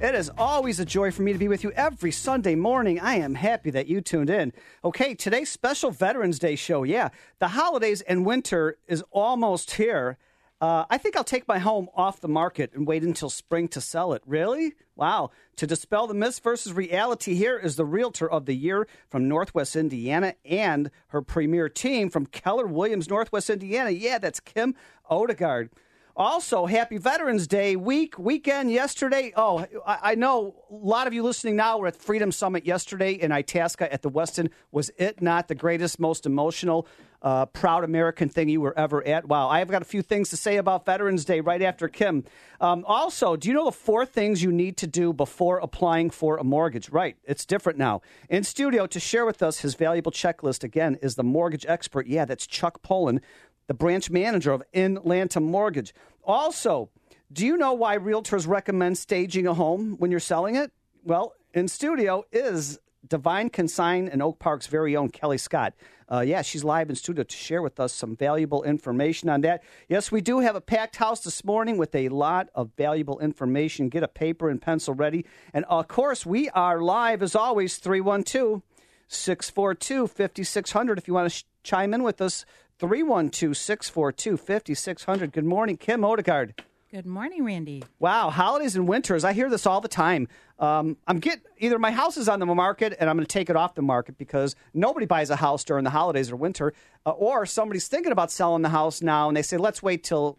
It is always a joy for me to be with you every Sunday morning. I am happy that you tuned in. Okay, today's special Veterans Day show. Yeah, the holidays and winter is almost here. Uh, I think I'll take my home off the market and wait until spring to sell it. Really? Wow. To dispel the myths versus reality, here is the realtor of the year from Northwest Indiana and her premier team from Keller Williams, Northwest Indiana. Yeah, that's Kim Odegaard. Also, happy Veterans Day week, weekend yesterday. Oh, I, I, know a lot of you listening now were at Freedom Summit yesterday in Itasca at the Westin. Was it not the greatest, most emotional, uh, proud American thing you were ever at? Wow, I've got a few things to say about Veterans Day right after Kim. Um, also, do you know the four things you need to do before applying for a mortgage? Right, it's different now. In studio to share with us his valuable checklist again is the mortgage expert. Yeah, that's Chuck Poland the branch manager of Inlanta Mortgage. Also, do you know why realtors recommend staging a home when you're selling it? Well, in studio is Divine Consign and Oak Park's very own Kelly Scott. Uh, yeah, she's live in studio to share with us some valuable information on that. Yes, we do have a packed house this morning with a lot of valuable information. Get a paper and pencil ready. And of course, we are live as always, 312 642 5600. If you want to sh- chime in with us, 312 642 5600. Good morning, Kim Odegaard. Good morning, Randy. Wow, holidays and winters. I hear this all the time. Um, I'm get either my house is on the market and I'm going to take it off the market because nobody buys a house during the holidays or winter, uh, or somebody's thinking about selling the house now and they say let's wait till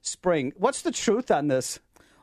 spring. What's the truth on this?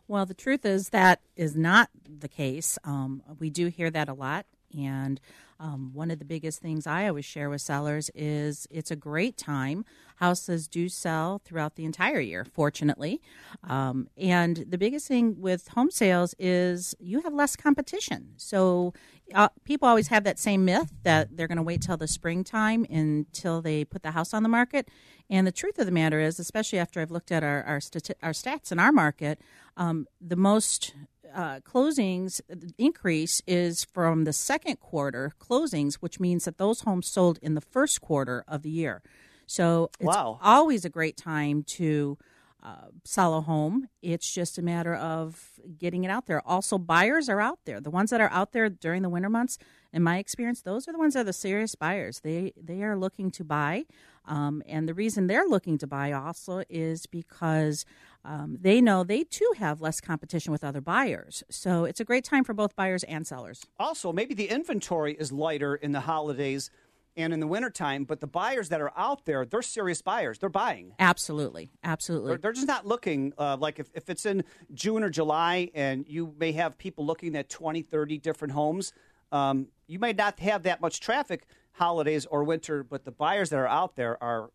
Well, the truth is that is not the case. Um, we do hear that a lot, and um, one of the biggest things I always share with sellers is it's a great time. Houses do sell throughout the entire year, fortunately. Um, and the biggest thing with home sales is you have less competition. So uh, people always have that same myth that they're going to wait till the springtime until they put the house on the market. And the truth of the matter is, especially after I've looked at our our, stati- our stats in our market, um, the most uh, closings increase is from the second quarter closings, which means that those homes sold in the first quarter of the year. So it's wow. always a great time to uh, sell a home. It's just a matter of getting it out there. Also, buyers are out there. The ones that are out there during the winter months, in my experience, those are the ones that are the serious buyers. They they are looking to buy, um, and the reason they're looking to buy also is because um, they know they too have less competition with other buyers. So it's a great time for both buyers and sellers. Also, maybe the inventory is lighter in the holidays and in the wintertime, but the buyers that are out there, they're serious buyers. They're buying. Absolutely. Absolutely. They're, they're just not looking uh, like if, if it's in June or July and you may have people looking at 20, 30 different homes, um, you may not have that much traffic holidays or winter, but the buyers that are out there are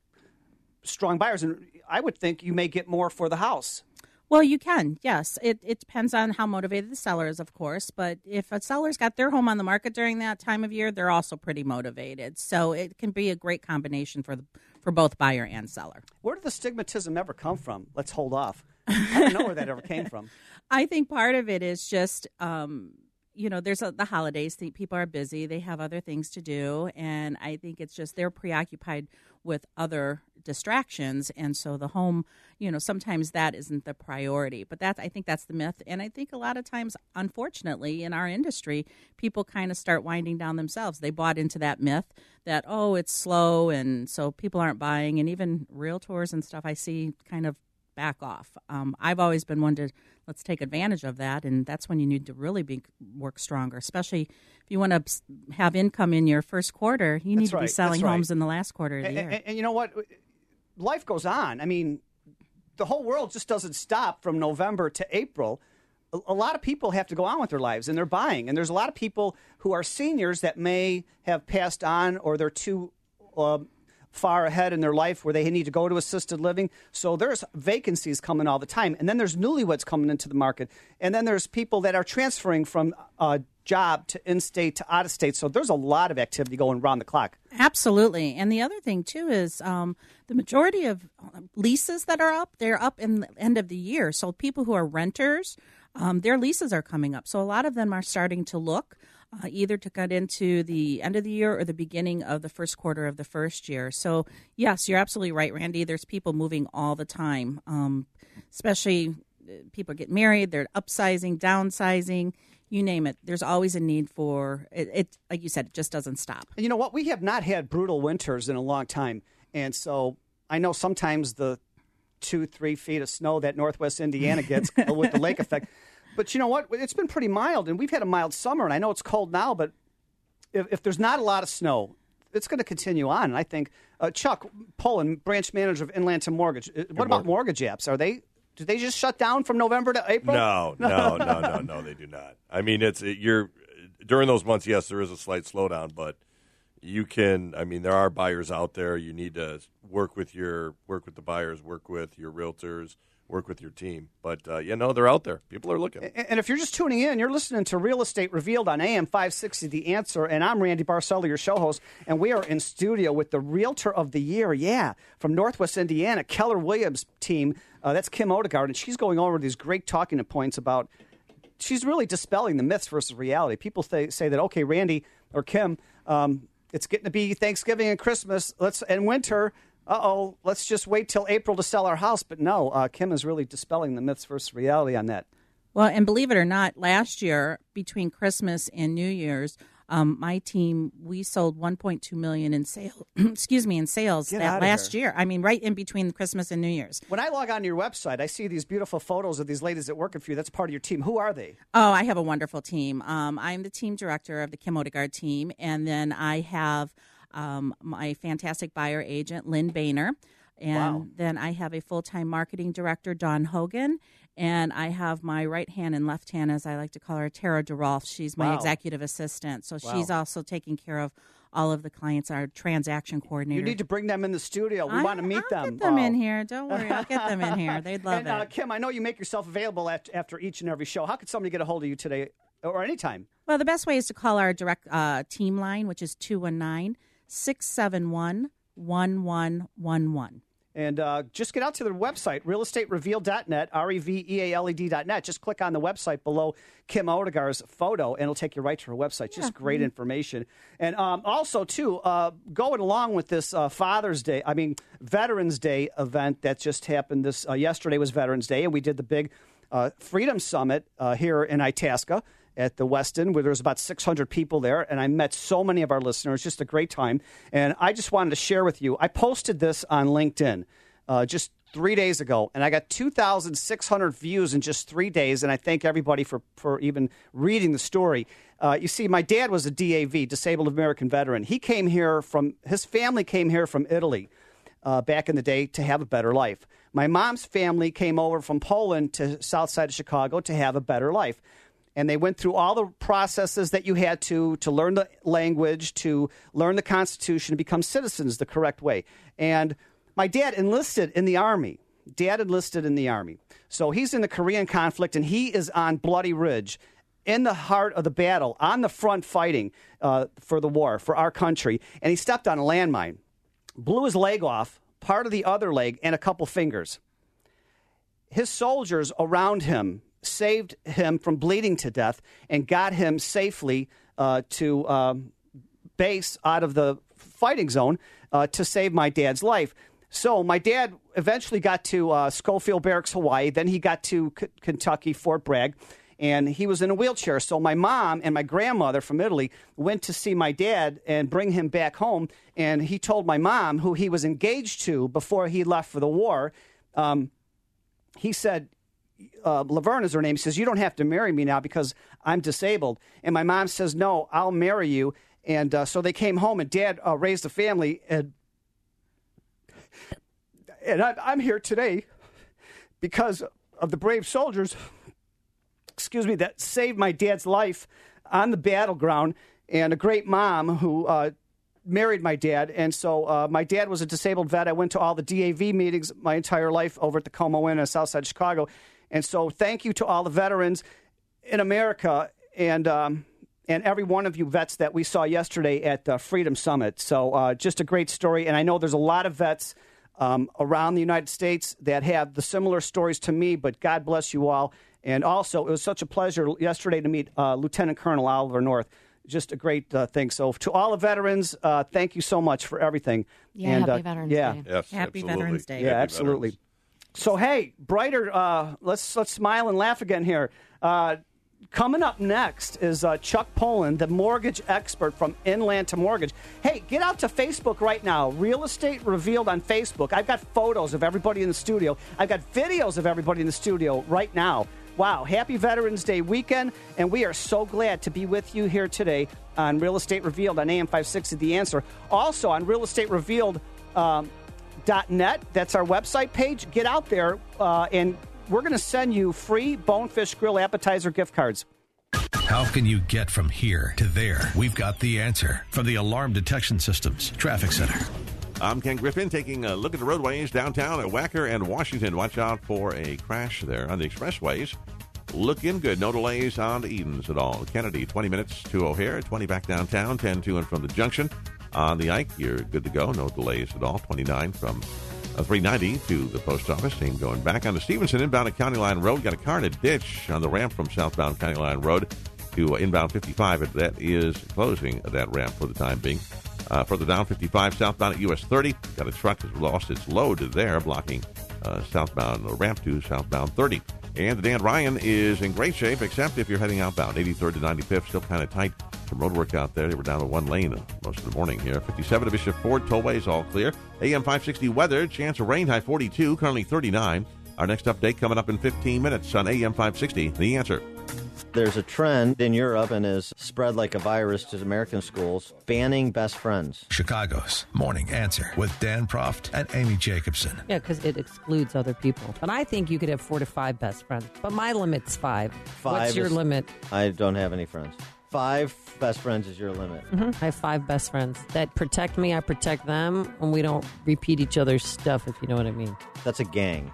strong buyers, and I would think you may get more for the house. Well, you can, yes. It, it depends on how motivated the seller is, of course. But if a seller's got their home on the market during that time of year, they're also pretty motivated. So it can be a great combination for the, for both buyer and seller. Where did the stigmatism ever come from? Let's hold off. I don't know where that ever came from. I think part of it is just um, you know, there's a, the holidays. People are busy. They have other things to do, and I think it's just they're preoccupied with other distractions, and so the home, you know, sometimes that isn't the priority. But that's I think that's the myth, and I think a lot of times, unfortunately, in our industry, people kind of start winding down themselves. They bought into that myth that oh, it's slow, and so people aren't buying, and even realtors and stuff I see kind of back off. Um, I've always been one to let's take advantage of that, and that's when you need to really be work stronger. Especially if you want to have income in your first quarter, you need to be selling homes in the last quarter of the and, year. And, and, you know what? Life goes on. I mean, the whole world just doesn't stop from November to April. A, a lot of people have to go on with their lives, and they're buying. And there's a lot of people who are seniors that may have passed on, or they're too. Uh, far ahead in their life where they need to go to assisted living. So there's vacancies coming all the time. And then there's newlyweds coming into the market. And then there's people that are transferring from uh, job to in state to out of state. So there's a lot of activity going around the clock. Absolutely. And the other thing, too, is um, the majority of leases that are up, they're up in the end of the year. So people who are renters, um, their leases are coming up. So a lot of them are starting to look. Uh, either to cut into the end of the year or the beginning of the first quarter of the first year. So, yes, you're absolutely right, Randy. There's people moving all the time, um, especially uh, people get married, they're upsizing, downsizing you name it. There's always a need for it, it. Like you said, it just doesn't stop. You know what? We have not had brutal winters in a long time, and so I know sometimes the two, three feet of snow that Northwest Indiana gets with the lake effect. But you know what? It's been pretty mild, and we've had a mild summer. And I know it's cold now, but if, if there's not a lot of snow, it's going to continue on. And I think uh, Chuck Poland, branch manager of Inlanta Mortgage. Uh, what about mortgage apps? Are they do they just shut down from November to April? No, no, no, no, no. They do not. I mean, it's it, you're during those months. Yes, there is a slight slowdown, but you can. I mean, there are buyers out there. You need to work with your work with the buyers, work with your realtors, work with your team. But uh, you know, they're out there. People are looking. And if you're just tuning in, you're listening to Real Estate Revealed on AM 560 The Answer. And I'm Randy Barcella, your show host. And we are in studio with the Realtor of the Year, yeah, from Northwest Indiana, Keller Williams team. Uh, that's Kim Odegaard. And she's going over these great talking points about. She's really dispelling the myths versus reality. People say, say that, okay, Randy or Kim, um, it's getting to be Thanksgiving and Christmas. Let's and winter uh oh, let's just wait till April to sell our house. But no, uh, Kim is really dispelling the myths versus reality on that. Well, and believe it or not, last year between Christmas and New Year's, um, my team we sold 1.2 million in sales. excuse me, in sales Get that last year. I mean, right in between Christmas and New Year's. When I log on to your website, I see these beautiful photos of these ladies that work for you. That's part of your team. Who are they? Oh, I have a wonderful team. Um, I'm the team director of the Kim Odegaard team, and then I have um, my fantastic buyer agent, Lynn Boehner. And wow. then I have a full time marketing director, Don Hogan. And I have my right hand and left hand, as I like to call her, Tara DeRolf. She's my wow. executive assistant. So wow. she's also taking care of all of the clients, our transaction coordinator. You need to bring them in the studio. We I, want to meet I'll them. Get them oh. in here. Don't worry. I'll get them in here. They'd love and, it. Uh, Kim, I know you make yourself available after, after each and every show. How could somebody get a hold of you today or anytime? Well, the best way is to call our direct uh, team line, which is 219- 671 1111. And uh, just get out to their website, realestaterevealed.net, R E V E A L E D.net. Just click on the website below Kim Odegaard's photo, and it'll take you right to her website. Just great mm-hmm. information. And um, also, too, uh, going along with this uh, Father's Day, I mean, Veterans Day event that just happened this uh, yesterday was Veterans Day, and we did the big uh, Freedom Summit uh, here in Itasca at the Westin, where there was about 600 people there, and I met so many of our listeners. Just a great time. And I just wanted to share with you. I posted this on LinkedIn uh, just three days ago, and I got 2,600 views in just three days. And I thank everybody for, for even reading the story. Uh, you see, my dad was a DAV, disabled American veteran. He came here from, his family came here from Italy uh, back in the day to have a better life. My mom's family came over from Poland to south side of Chicago to have a better life and they went through all the processes that you had to to learn the language, to learn the Constitution, to become citizens the correct way. And my dad enlisted in the army. Dad enlisted in the army, so he's in the Korean conflict, and he is on Bloody Ridge. In the heart of the battle, on the front fighting uh, for the war, for our country, and he stepped on a landmine, blew his leg off, part of the other leg, and a couple fingers. His soldiers around him saved him from bleeding to death and got him safely uh, to um, base out of the fighting zone uh, to save my dad's life. So my dad eventually got to uh, Schofield Barracks, Hawaii. Then he got to Kentucky, Fort Bragg, and he was in a wheelchair. So my mom and my grandmother from Italy went to see my dad and bring him back home. And he told my mom, who he was engaged to before he left for the war, um, he said, uh, Laverne is her name, says, You don't have to marry me now because I'm disabled. And my mom says, No, I'll marry you. And uh, so they came home, and dad uh, raised a family. And, and I, I'm here today because of the brave soldiers, excuse me, that saved my dad's life on the battleground, and a great mom who uh, married my dad, and so uh, my dad was a disabled vet. I went to all the DAV meetings my entire life over at the Como Inn in Southside Chicago, and so thank you to all the veterans in America and um, and every one of you vets that we saw yesterday at the Freedom Summit. So uh, just a great story, and I know there's a lot of vets. Um, around the United States that have the similar stories to me, but God bless you all. And also, it was such a pleasure yesterday to meet uh, Lieutenant Colonel Oliver North just a great uh, thing. So to all the veterans, uh, thank you so much for everything. Yeah, and, happy uh, Veterans yeah. Day. Yes, Happy absolutely. Veterans Day. Yeah, Happy absolutely. veterans. So hey, brighter. Uh, let's let's smile and laugh again here. Uh, coming up next is uh, Chuck Poland, the mortgage expert from Inlanta Mortgage. Hey, get out to Facebook right now. Real Estate Revealed on Facebook. I've got photos of everybody in the studio. I've got videos of everybody in the studio right now. Wow, happy Veterans Day weekend, and we are so glad to be with you here today on Real Estate Revealed on AM 560 The Answer. Also on Real Estate Revealed. Um, net. That's our website page. Get out there, uh, and we're going to send you free Bonefish Grill appetizer gift cards. How can you get from here to there? We've got the answer from the Alarm Detection Systems Traffic Center. I'm Ken Griffin taking a look at the roadways downtown at Wacker and Washington. Watch out for a crash there on the expressways. Looking good. No delays on Edens at all. Kennedy, 20 minutes to O'Hare, 20 back downtown, 10 to and from the junction. On the Ike, you're good to go. No delays at all. 29 from uh, 390 to the post office. Same going back on the Stevenson inbound at County Line Road. Got a car in a ditch on the ramp from southbound County Line Road to uh, inbound 55. That is closing that ramp for the time being. Uh, further down 55 southbound at US 30. Got a truck has lost its load there, blocking uh, southbound uh, ramp to southbound 30. And the Dan Ryan is in great shape, except if you're heading outbound. 83rd to 95th, still kind of tight. Some road work out there. They were down to one lane most of the morning here. 57 to Bishop Ford, tollways all clear. AM 560 weather, chance of rain, high 42, currently 39. Our next update coming up in 15 minutes on AM 560. The answer. There's a trend in Europe and has spread like a virus to American schools banning best friends. Chicago's Morning Answer with Dan Proft and Amy Jacobson. Yeah, because it excludes other people. But I think you could have four to five best friends. But my limit's five. Five What's your is- limit? I don't have any friends. Five best friends is your limit. Mm-hmm. I have five best friends that protect me. I protect them, and we don't repeat each other's stuff. If you know what I mean. That's a gang.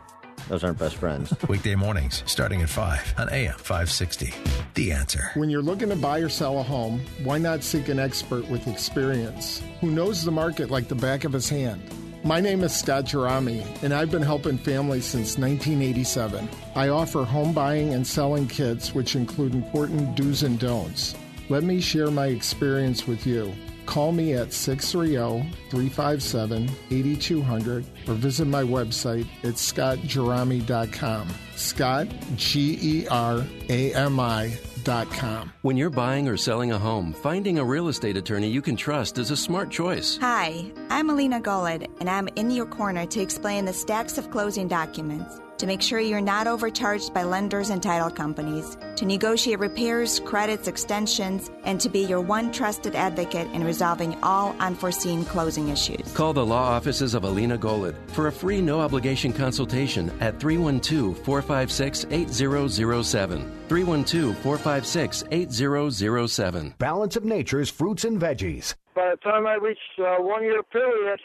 Those aren't best friends. Weekday mornings starting at 5 on AM 560. The Answer. When you're looking to buy or sell a home, why not seek an expert with experience who knows the market like the back of his hand? My name is Scott Jerami, and I've been helping families since 1987. I offer home buying and selling kits, which include important do's and don'ts. Let me share my experience with you. Call me at 630 357 8200 or visit my website at scottjerami.com. Scott, G E R A M I.com. When you're buying or selling a home, finding a real estate attorney you can trust is a smart choice. Hi, I'm Alina Golod, and I'm in your corner to explain the stacks of closing documents, to make sure you're not overcharged by lenders and title companies, to negotiate repairs, credits, extensions, and to be your one trusted advocate in resolving all unforeseen closing issues. Call the law offices of Alina Golod for a free no obligation consultation at 312 456 8007. 312 456 8007. Balance of Nature's fruits and veggies. By the time I reached uh, one year period,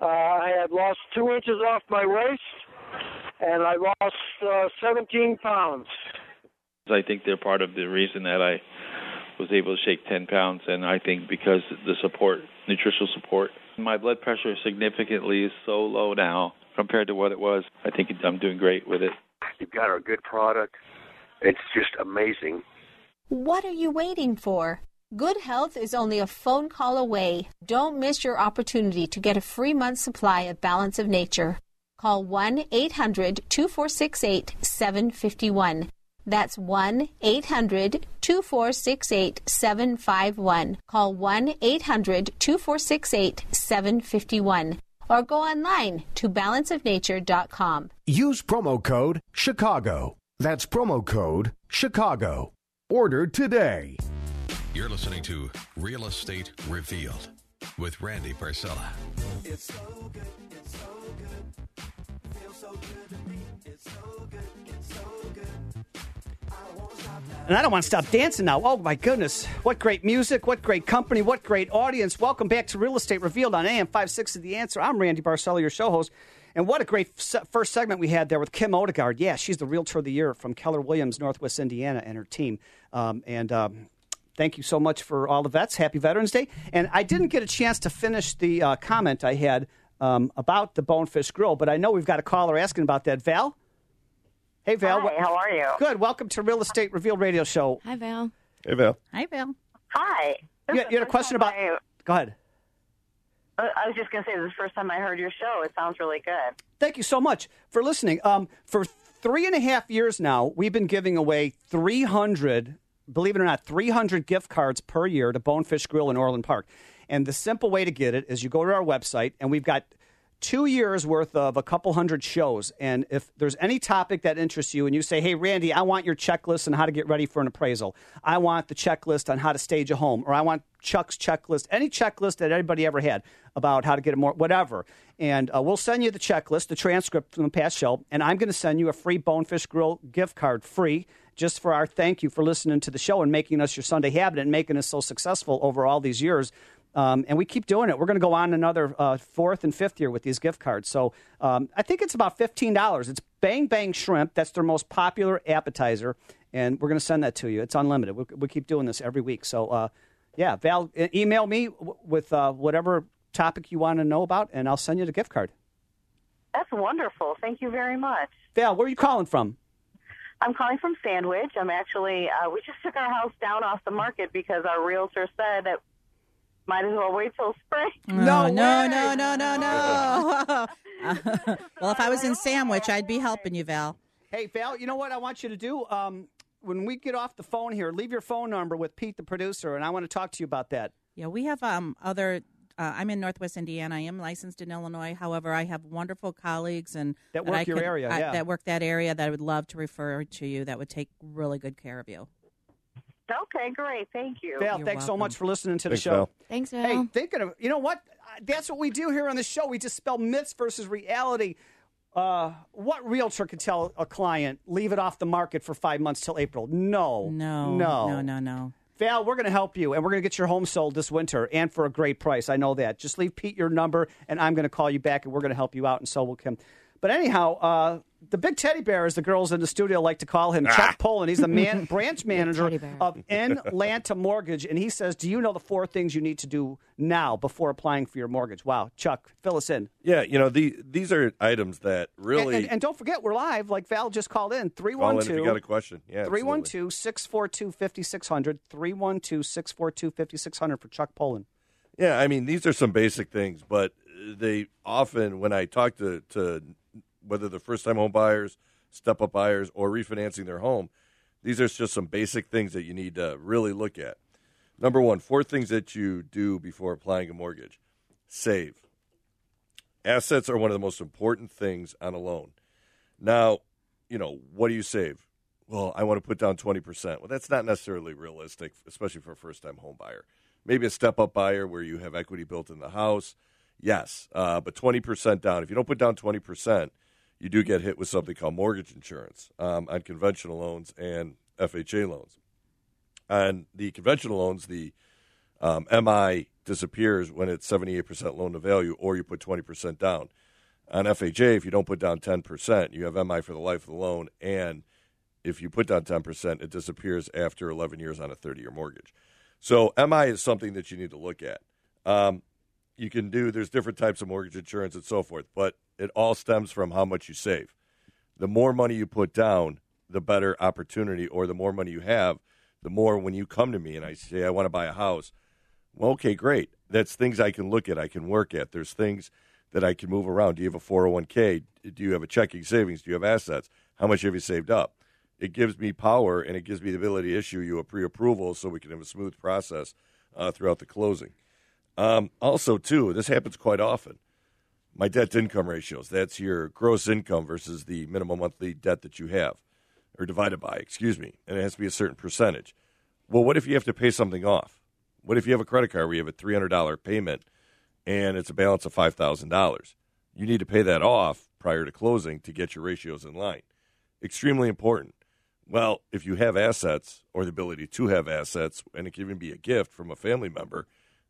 uh, I had lost two inches off my waist, and I lost uh, 17 pounds. I think they're part of the reason that I was able to shake 10 pounds, and I think because the support, nutritional support. My blood pressure significantly is so low now compared to what it was. I think I'm doing great with it. You've got a good product. It's just amazing. What are you waiting for? Good health is only a phone call away. Don't miss your opportunity to get a free month supply of Balance of Nature. Call 1 800 2468 751. That's 1 800 2468 751. Call 1 800 2468 751. Or go online to balanceofnature.com. Use promo code Chicago. That's promo code Chicago. Order today. You're listening to Real Estate Revealed with Randy Barcella. It's so good, it's so good. And I don't want to stop dancing now. Oh, my goodness. What great music. What great company. What great audience. Welcome back to Real Estate Revealed on AM 56 of The Answer. I'm Randy Barcella, your show host. And what a great first segment we had there with Kim Odegaard. Yeah, she's the Realtor of the Year from Keller Williams, Northwest Indiana, and her team. Um, and um, thank you so much for all the vets. Happy Veterans Day. And I didn't get a chance to finish the uh, comment I had um, about the Bonefish Grill, but I know we've got a caller asking about that. Val? Hey, Val. Hi, how are you? Good. Welcome to Real Estate Revealed Radio Show. Hi, Val. Hey, Val. Hi, Val. Hi. You, you had a question about. Go ahead. I was just going to say, this is the first time I heard your show. It sounds really good. Thank you so much for listening. Um, for three and a half years now, we've been giving away 300, believe it or not, 300 gift cards per year to Bonefish Grill in Orland Park. And the simple way to get it is you go to our website, and we've got two years worth of a couple hundred shows. And if there's any topic that interests you, and you say, "Hey, Randy, I want your checklist on how to get ready for an appraisal. I want the checklist on how to stage a home, or I want Chuck's checklist, any checklist that anybody ever had about how to get a more whatever." And uh, we'll send you the checklist, the transcript from the past show, and I'm going to send you a free Bonefish Grill gift card, free. Just for our thank you for listening to the show and making us your Sunday habit and making us so successful over all these years. Um, and we keep doing it. We're going to go on another uh, fourth and fifth year with these gift cards. So um, I think it's about fifteen dollars. It's Bang Bang Shrimp. That's their most popular appetizer, and we're going to send that to you. It's unlimited. We, we keep doing this every week. So uh, yeah, Val, email me w- with uh, whatever topic you want to know about, and I'll send you the gift card. That's wonderful. Thank you very much. Val, where are you calling from? I'm calling from Sandwich. I'm actually, uh, we just took our house down off the market because our realtor said that might as well wait till spring. No, no, no, no, no, no. well, if I was in Sandwich, I'd be helping you, Val. Hey, Val, you know what I want you to do? Um, when we get off the phone here, leave your phone number with Pete, the producer, and I want to talk to you about that. Yeah, we have um, other. Uh, I'm in Northwest Indiana. I am licensed in Illinois. However, I have wonderful colleagues and That work I your could- area, I- that work that area that I would love to refer to you. That would take really good care of you. Okay, great. Thank you. Val, thanks so much for listening to the Thanks, show. Val. Thanks, Val. Hey, thinking of you know what? Uh, That's what we do here on the show. We dispel myths versus reality. Uh, what realtor could tell a client leave it off the market for five months till April? No, No, no, no, no, no. Val, we're going to help you, and we're going to get your home sold this winter and for a great price. I know that. Just leave Pete your number, and I'm going to call you back, and we're going to help you out, and so will Kim. But anyhow, uh, the big teddy bear, as the girls in the studio like to call him, Chuck ah. Poland. He's the man, branch manager of Inlanta Mortgage, and he says, "Do you know the four things you need to do now before applying for your mortgage?" Wow, Chuck, fill us in. Yeah, you know the these are items that really. And, and, and don't forget, we're live. Like Val just called in. Call in if 312 you got a question. Yeah, absolutely. 312 642 5600. 312 642 5600 for Chuck Poland. Yeah, I mean these are some basic things, but they often when I talk to to whether they're first time home buyers, step up buyers, or refinancing their home, these are just some basic things that you need to really look at. Number one, four things that you do before applying a mortgage: save. Assets are one of the most important things on a loan. Now, you know what do you save? Well, I want to put down twenty percent. Well, that's not necessarily realistic, especially for a first time home buyer maybe a step up buyer where you have equity built in the house. Yes, uh, but 20% down. If you don't put down 20%, you do get hit with something called mortgage insurance um, on conventional loans and FHA loans. On the conventional loans, the um, MI disappears when it's 78% loan to value or you put 20% down. On FHA, if you don't put down 10%, you have MI for the life of the loan. And if you put down 10%, it disappears after 11 years on a 30 year mortgage. So MI is something that you need to look at. Um, you can do there's different types of mortgage insurance and so forth, but it all stems from how much you save. The more money you put down, the better opportunity, or the more money you have, the more when you come to me and I say I want to buy a house. Well, okay, great. That's things I can look at, I can work at. There's things that I can move around. Do you have a 401k? Do you have a checking savings? Do you have assets? How much have you saved up? it gives me power and it gives me the ability to issue you a pre-approval so we can have a smooth process uh, throughout the closing. Um, also, too, this happens quite often. My debt to income ratios, that's your gross income versus the minimum monthly debt that you have, or divided by, excuse me, and it has to be a certain percentage. Well, what if you have to pay something off? What if you have a credit card where you have a $300 payment and it's a balance of $5,000? You need to pay that off prior to closing to get your ratios in line. Extremely important Well, if you have assets or the ability to have assets, and it can even be a gift from a family member,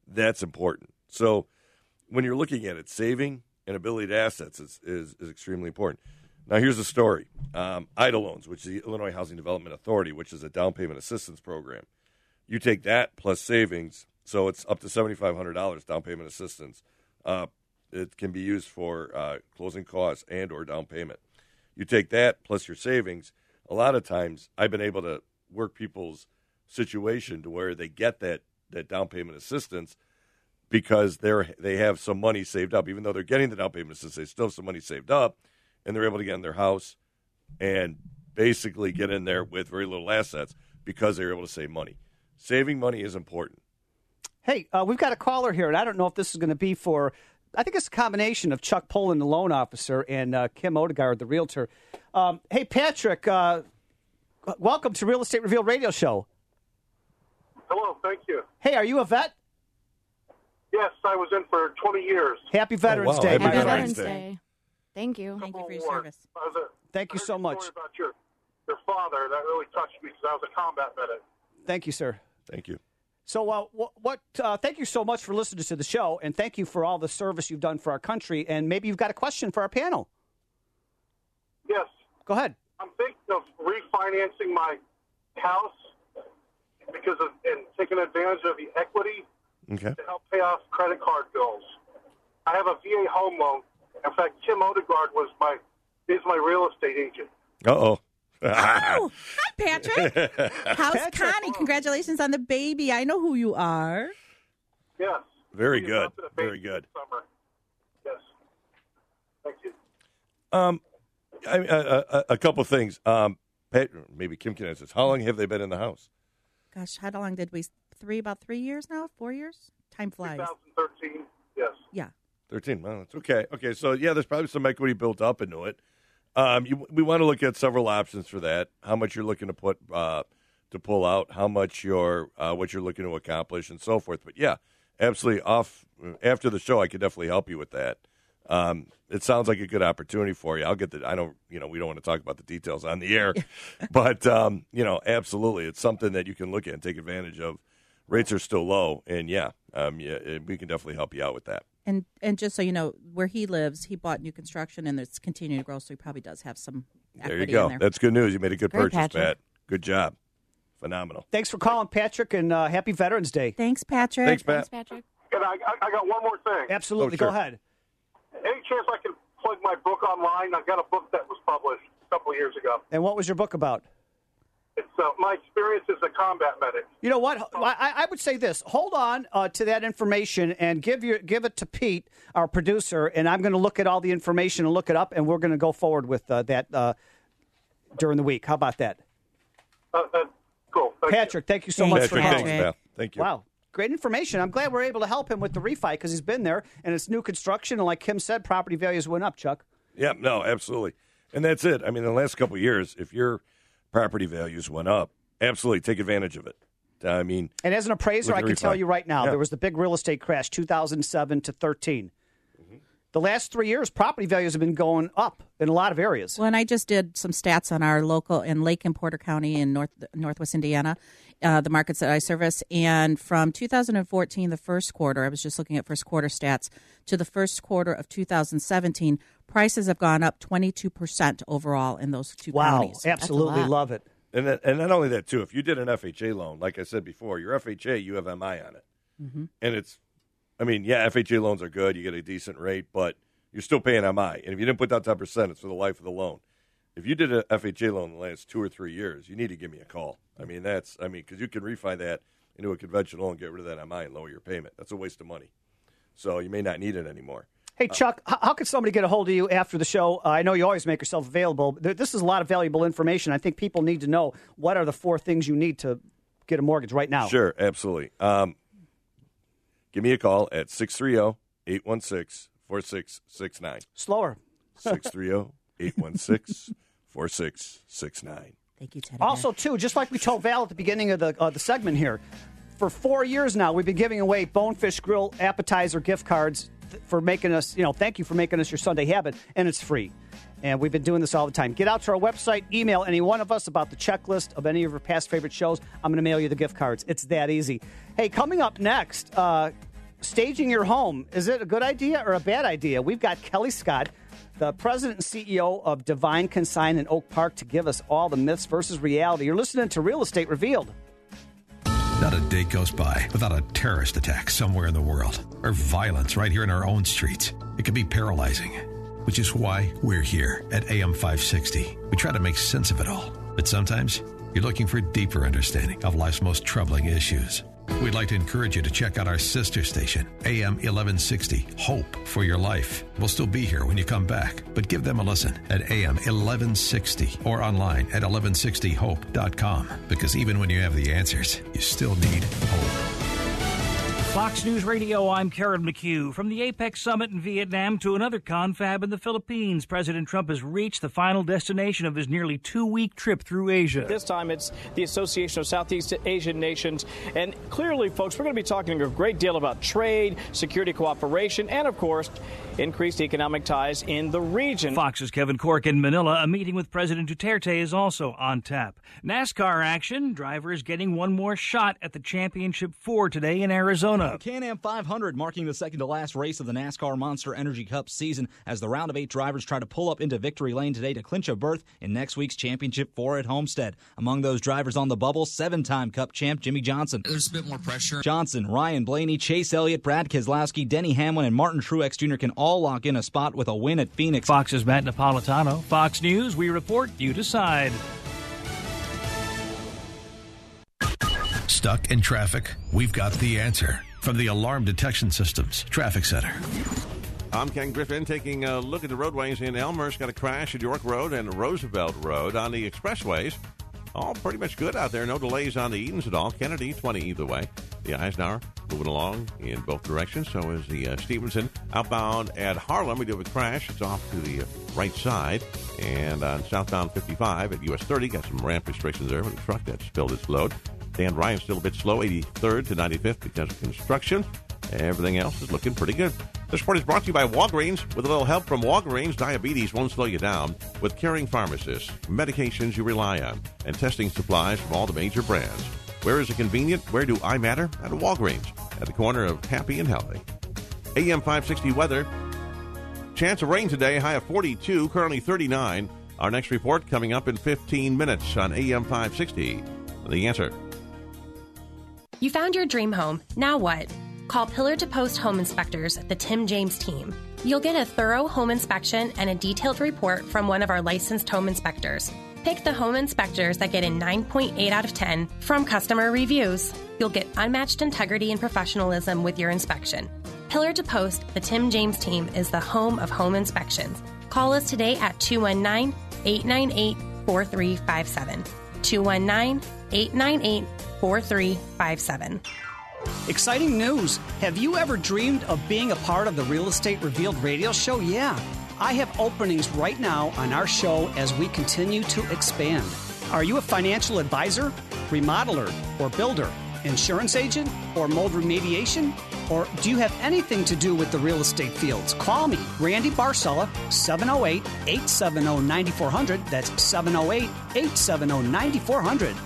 that's important. So when you're looking at it, saving and ability to assets is, is, is extremely important. Now, here's the story um, IDA loans, which is the Illinois Housing Development Authority, which is a down payment assistance program. You take that plus savings, so it's up to $7,500 down payment assistance. Uh, it can be used for uh, closing costs and or down payment. You take that plus your savings. A lot of times, I've been able to work people's situation to where they get that that down payment assistance because they're they have some money saved up. Even though they're getting the down payment assistance, they still have some money saved up, and they're able to get in their house and basically get in there with very little assets because they're able to save money. Saving money is important. Hey, uh, we've got a caller here, and I don't know if this is going to be for. I think it's a combination of Chuck Poland, the loan officer, and uh, Kim Odegaard, the realtor. Um, hey, Patrick, uh, welcome to Real Estate Reveal Radio Show. Hello, thank you. Hey, are you a vet? Yes, I was in for 20 years. Happy Veterans wow. Day. Happy my. Veterans Veterans Day. Day. Thank you. Thank you for your War. service. A, Thank you so much. About your, your father, that really touched me because I was a combat medic. Thank you, sir. Thank you. So, uh, what? what uh, thank you so much for listening to the show, and thank you for all the service you've done for our country. And maybe you've got a question for our panel. Yes, Go ahead. I'm thinking of refinancing my house because of and taking advantage of the equity Okay. to help pay off credit card bills. I have a VA home loan. In fact, Tim Odegaard was my is my real estate agent. Uh oh. Oh, hi, Patrick. How's Connie? Congratulations on the baby. I know who you are. Yes. Very He good. adopted a baby Very good. Summer. Yes. Thank you. Um, I, a, a, a couple things. Um, Pat, maybe Kim can answer this. How long have they been in the house? Gosh, how long did we? Three, about three years now? Four years? Time flies. 2013. Yes. Yeah. 13. Well, that's okay. Okay, so yeah, there's probably some equity built up into it. Um, you, we want to look at several options for that. How much you're looking to put uh, to pull out, how much you're uh, what you're looking to accomplish, and so forth. But yeah, absolutely. Off after the show, I could definitely help you with that. Um, it sounds like a good opportunity for you. I'll get the. I don't. You know, we don't want to talk about the details on the air, but um, you know, absolutely, it's something that you can look at and take advantage of. Rates are still low, and yeah, um, yeah, it- we can definitely help you out with that. And and just so you know, where he lives, he bought new construction, and it's continuing to grow, so he probably does have some There you go. in there. That's good news. You made a good Great, purchase, Patrick. Pat. Good job. Phenomenal. Thanks for calling, Patrick, and uh, happy Veterans Day. Thanks, Patrick. Thanks, Pat. Patrick. And I, I, I got one more thing. Absolutely. Oh, sure. Go ahead. Any chance I can plug my book online? I've got a book that was published a couple of years ago. And what was your book about? It's uh, my experience as a combat medic. You know what? I, I would say this: hold on uh, to that information and give your give it to Pete, our producer, and I'm going to look at all the information and look it up, and we're going to go forward with uh, that uh, during the week. How about that, Uh, uh, cool. Thank Patrick? Thank you so Thanks, much for Patrick, calling. thanks, pal. Thank you. Wow, great information. I'm glad we're able to help him with the refi because he's been there, and it's new construction, and like Kim said, property values went up. Chuck. Yep. No, absolutely. And that's it. I mean, in the last couple of years, if your property values went up, absolutely take advantage of it. I mean, And as an appraiser, I can refi. tell you right now, Yeah. there was the big real estate crash, 2007 to 13. The last three years, property values have been going up in a lot of areas. Well, and I just did some stats on our local in Lake and Porter County in North Northwest Indiana, uh, the markets that I service. And from 2014, the first quarter, I was just looking at first quarter stats, to the first quarter of 2017, prices have gone up 22 percent overall in those two Wow, counties. A absolutely love it. and that, and not only that too. If you did an FHA loan, like I said before, your FHA you have MI on it, Mhm. and it's, I mean, yeah, FHA loans are good. You get a decent rate, but you're still paying MI. And if you didn't put down ten percent, it's for the life of the loan. If you did a FHA loan in the last two or three years, you need to give me a call. I mean, that's I mean, because you can refi that into a conventional and get rid of that MI and lower your payment. That's a waste of money. So you may not need it anymore. Hey, Chuck, h- how could somebody get a hold of you after the show? Uh, I know you always make yourself available. This is a lot of valuable information. I think people need to know what are the four things you need to get a mortgage right now. Sure, absolutely. Um, give me a call at 630 816 4669. Slower. 630 816 4669. Thank you, Teddy. Also, too, just like we told Val at the beginning of the uh, the segment here, for four years now we've been giving away Bonefish Grill appetizer gift cards th- for making us, you know, thank you for making us your Sunday habit, and it's free. And we've been doing this all the time. Get out to our website, email any one of us about the checklist of any of your past favorite shows. I'm going to mail you the gift cards. It's that easy. Hey, coming up next, uh, staging your home. Is it a good idea or a bad idea? We've got Kelly Scott, the president and CEO of Divine Consign in Oak Park, to give us all the myths versus reality. You're listening to Real Estate Revealed. Not a day goes by without a terrorist attack somewhere in the world or violence right here in our own streets. It can be paralyzing, which is why we're here at AM 560. We try to make sense of it all, but sometimes you're looking for deeper understanding of life's most troubling issues. We'd like to encourage you to check out our sister station, AM 1160, Hope for Your Life. We'll still be here when you come back, but give them a listen at AM 1160 or online at 1160hope.com because even when you have the answers, you still need hope. Fox News Radio, I'm Karen McHugh. From the APEC summit in Vietnam to another confab in the Philippines, President Trump has reached the final destination of his nearly two week trip through Asia. This time it's the Association of Southeast Asian Nations. And clearly, folks, we're going to be talking a great deal about trade, security cooperation, and, of course, increased economic ties in the region. Fox's Kevin Corke in Manila. A meeting with President Duterte is also on tap. NASCAR action. Drivers getting one more shot at the Championship Four today in Arizona. The Can-Am 500 marking the second to last race of the NASCAR Monster Energy Cup season as the round of eight drivers try to pull up into victory lane today to clinch a berth in next week's Championship 4 at Homestead. Among those drivers on the bubble, seven-time Cup champ Jimmie Johnson. There's a bit more pressure. Johnson, Ryan Blaney, Chase Elliott, Brad Keselowski, Denny Hamlin, and Martin Truex Jr. can all lock in a spot with a win at Phoenix. Fox's Matt Napolitano. Fox News, we report, you decide. Stuck in traffic? We've got the answer from the Alarm Detection Systems Traffic Center. I'm Ken Griffin taking a look at the roadways in Elmhurst. Got a crash at York Road and Roosevelt Road on the expressways. All pretty much good out there. No delays on the Edens at all. Kennedy, 20 either way. The Eisenhower moving along in both directions. So is the uh, Stevenson. Outbound at Harlem, we do have a crash. It's off to the uh, right side. And on southbound 55 at US 30, got some ramp restrictions there with a truck that spilled its load. Dan Ryan still a bit slow, 83rd to 95th because of construction. Everything else is looking pretty good. This report is brought to you by Walgreens. With a little help from Walgreens, diabetes won't slow you down. With caring pharmacists, medications you rely on, and testing supplies from all the major brands. Where is it convenient? Where do I matter? At Walgreens, at the corner of Happy and Healthy. AM 560 weather. Chance of rain today, high of 42, currently 39. Our next report coming up in 15 minutes on AM 560. The answer. You found your dream home. Now what? Call Pillar to Post Home Inspectors, the Tim James team. You'll get a thorough home inspection and a detailed report from one of our licensed home inspectors. Pick the home inspectors that get a 9.8 out of 10 from customer reviews. You'll get unmatched integrity and professionalism with your inspection. Pillar to Post, the Tim James team is the home of home inspections. Call us today at 219 898 4357. 219 898 4357. Exciting news! Have you ever dreamed of being a part of the Real Estate Revealed radio show? Yeah. I have openings right now on our show as we continue to expand. Are you a financial advisor, remodeler, or builder, insurance agent, or mold remediation? Or do you have anything to do with the real estate fields? Call me, Randy Barcella, 708 870 9400. That's 708 870 9400.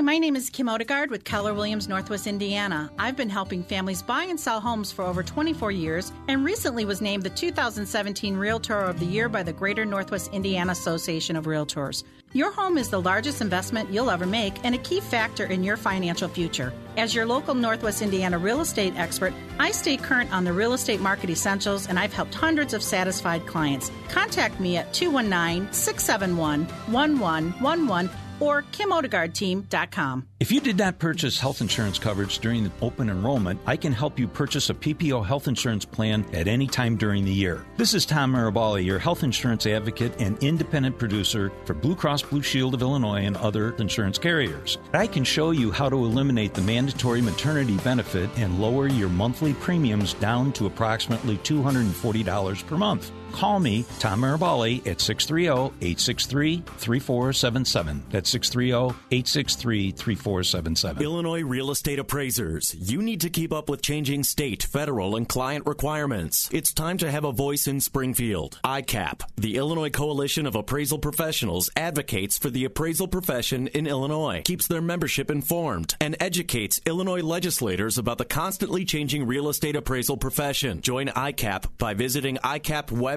Hi, my name is Kim Odegaard with Keller Williams Northwest Indiana. I've been helping families buy and sell homes for over 24 years and recently was named the 2017 Realtor of the Year by the Greater Northwest Indiana Association of Realtors. Your home is the largest investment you'll ever make and a key factor in your financial future. As your local Northwest Indiana real estate expert, I stay current on the real estate market essentials and I've helped hundreds of satisfied clients. Contact me at 219 671 1111 or KimOdegaardTeam.com. If you did not purchase health insurance coverage during the open enrollment, I can help you purchase a PPO health insurance plan at any time during the year. This is Tom Marabali, your health insurance advocate and independent producer for Blue Cross Blue Shield of Illinois and other insurance carriers. I can show you how to eliminate the mandatory maternity benefit and lower your monthly premiums down to approximately $240 per month. Call me, Tom Marabali, at 630-863-3477. That's 630-863-3477. Illinois Real Estate Appraisers. You need to keep up with changing state, federal, and client requirements. It's time to have a voice in Springfield. ICAP, the Illinois Coalition of Appraisal Professionals, advocates for the appraisal profession in Illinois, keeps their membership informed, and educates Illinois legislators about the constantly changing real estate appraisal profession. Join ICAP by visiting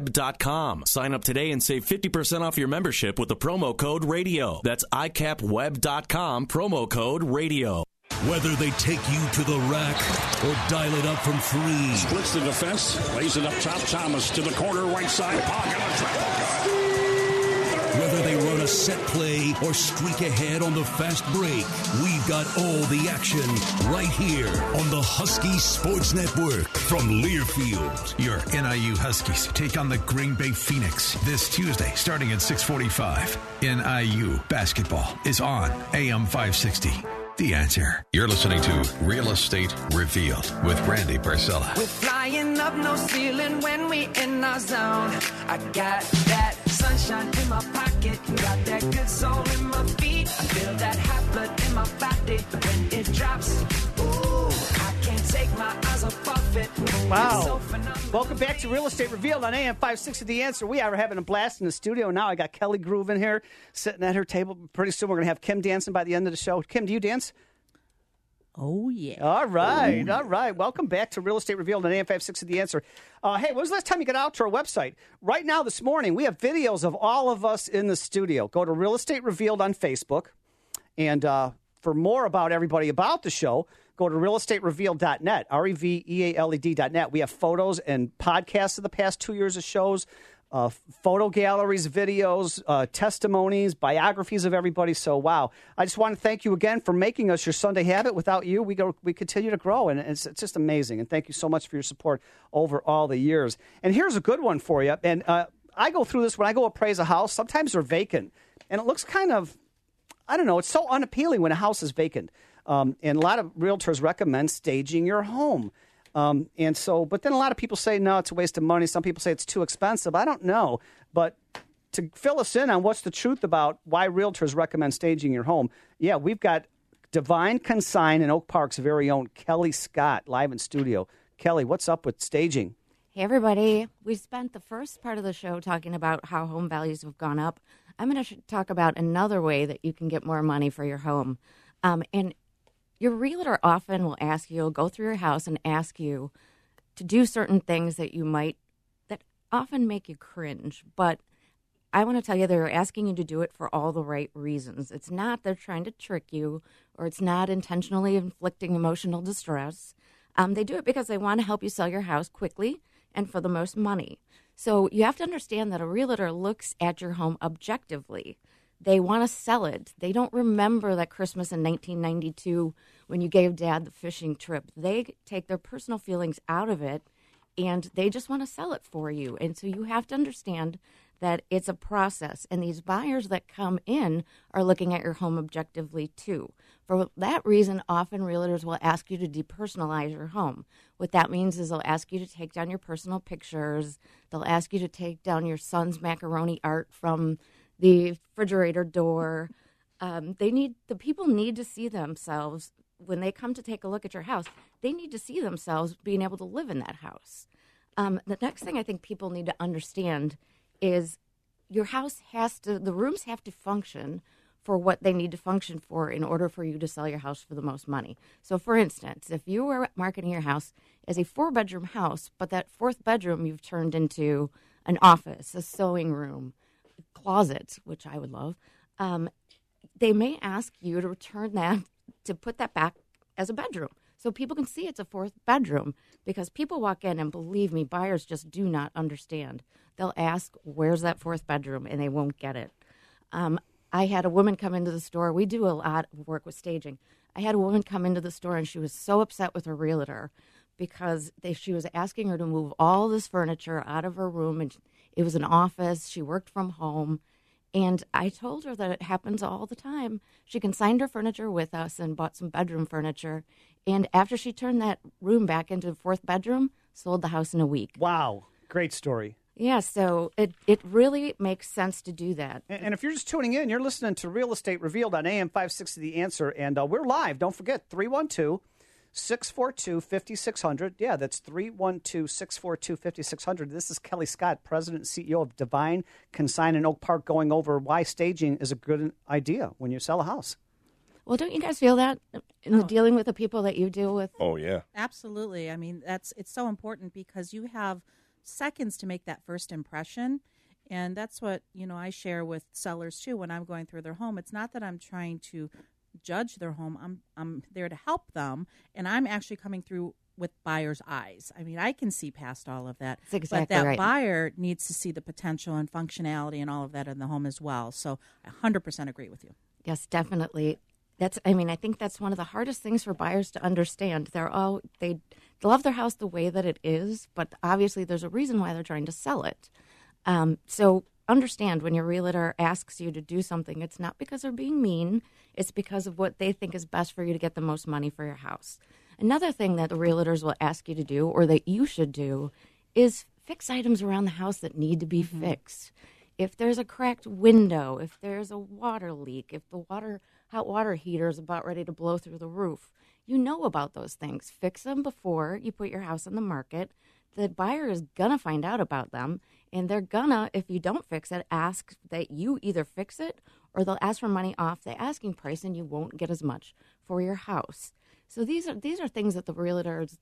icapweb.com. Sign up today and save 50% off your membership with the promo code RADIO. That's icapweb.com, promo code RADIO. Whether they take you to the rack or dial it up from three. Splits the defense, lays it up top. Thomas to the corner, right side. Pocket on travel. Whether they run a set play or streak ahead on the fast break, we've got all the action right here on the Husky Sports Network from Learfield. Your NIU Huskies take on the Green Bay Phoenix this Tuesday starting at 645. NIU basketball is on AM 560. The answer. You're listening to Real Estate Revealed with Randy Barcella. We're flying up no ceiling when we in our zone. I got that sunshine in my pocket, got that good soul in my feet. I feel that hot blood in my body when it drops. Ooh, I can't take my eyes off it. It's so Wow. Welcome back to Real Estate Revealed on AM 560 The Answer. We are having a blast in the studio. Now I got Kelly Groove in here sitting at her table. Pretty soon we're going to have Kim dancing by the end of the show. Kim, do you dance? Oh, yeah. All right. All right. Welcome back to Real Estate Revealed on AM 560 The Answer. Uh, hey, when was the last time you got out to our website? Right now, this morning, we have videos of all of us in the studio. Go to Real Estate Revealed on Facebook. And uh, for more about everybody about the show, go to realestaterevealed.net, R E V E A L E D.net. We have photos and podcasts of the past two years of shows, uh, photo galleries, videos, uh, testimonies, biographies of everybody. So, wow. I just want to thank you again for making us your Sunday habit. Without you, we, go, we continue to grow, and it's, it's just amazing. And thank you so much for your support over all the years. And here's a good one for you. And uh, I go through this when I go appraise a house. Sometimes they're vacant, and it looks kind of I don't know. It's so unappealing when a house is vacant. Um, and a lot of realtors recommend staging your home. Um, and so, but then a lot of people say, no, it's a waste of money. Some people say it's too expensive. I don't know. But to fill us in on what's the truth about why realtors recommend staging your home, yeah, we've got Divine Consign in Oak Park's very own Kelly Scott live in studio. Kelly, what's up with staging? Hey, everybody. We spent the first part of the show talking about how home values have gone up. I'm going to talk about another way that you can get more money for your home. Um, and your realtor often will ask you, go through your house and ask you to do certain things that you might, that often make you cringe. But I want to tell you, they're asking you to do it for all the right reasons. It's not they're trying to trick you or it's not intentionally inflicting emotional distress. Um, they do it because they want to help you sell your house quickly and for the most money. So you have to understand that a realtor looks at your home objectively. They want to sell it. They don't remember that Christmas in 1992 when you gave dad the fishing trip. They take their personal feelings out of it and they just want to sell it for you. And so you have to understand that it's a process. And these buyers that come in are looking at your home objectively too. For that reason, often realtors will ask you to depersonalize your home. What that means is they'll ask you to take down your personal pictures, they'll ask you to take down your son's macaroni art from the refrigerator door. Um, they need the people need to see themselves when they come to take a look at your house. They need to see themselves being able to live in that house. Um, the next thing I think people need to understand is your house has to the rooms have to function for what they need to function for in order for you to sell your house for the most money. So for instance, if you were marketing your house as a four bedroom house, but that fourth bedroom you've turned into an office, a sewing room, closet, which I would love, um, they may ask you to return that to put that back as a bedroom. So people can see it's a fourth bedroom because people walk in and believe me buyers just do not understand. They'll ask where's that fourth bedroom? and they won't get it. Um, i had a woman come into the store. We do a lot of work with staging. I had a woman come into the store and she was so upset with her realtor because they, she was asking her to move all this furniture out of her room and it was an office she worked from home and I told her that it happens all the time. She consigned her furniture with us and bought some bedroom furniture. And after she turned that room back into a fourth bedroom, sold the house in a week. Wow. Great story. Yeah, so it, it really makes sense to do that. And, and if you're just tuning in, you're listening to Real Estate Revealed on AM 560 The Answer. And uh, we're live. Don't forget, 312 642 5600. Yeah, that's 312 642 5600. This is Kelly Scott, President and CEO of Divine Consign in Oak Park, going over why staging is a good idea when you sell a house. Well, don't you guys feel that in the oh. dealing with the people that you deal with? Oh, yeah. Absolutely. I mean, that's it's so important because you have seconds to make that first impression. And that's what, you know, I share with sellers too when I'm going through their home. It's not that I'm trying to judge their home. I'm I'm there to help them and I'm actually coming through with buyer's eyes. I mean, I can see past all of that. That's exactly but that right. buyer needs to see the potential and functionality and all of that in the home as well. So I 100% agree with you. Yes, definitely. That's I mean, I think that's one of the hardest things for buyers to understand. They're all they love their house the way that it is, but obviously there's a reason why they're trying to sell it. Um, so understand when your realtor asks you to do something, it's not because they're being mean, it's because of what they think is best for you to get the most money for your house. Another thing that the realtors will ask you to do or that you should do is fix items around the house that need to be mm-hmm. fixed. If there's a cracked window, if there's a water leak, if the water hot water heater is about ready to blow through the roof, you know about those things. Fix them before you put your house on the market. The buyer is gonna find out about them, and they're gonna, if you don't fix it, ask that you either fix it or they'll ask for money off the asking price, and you won't get as much for your house. So these are these are things that the realtors,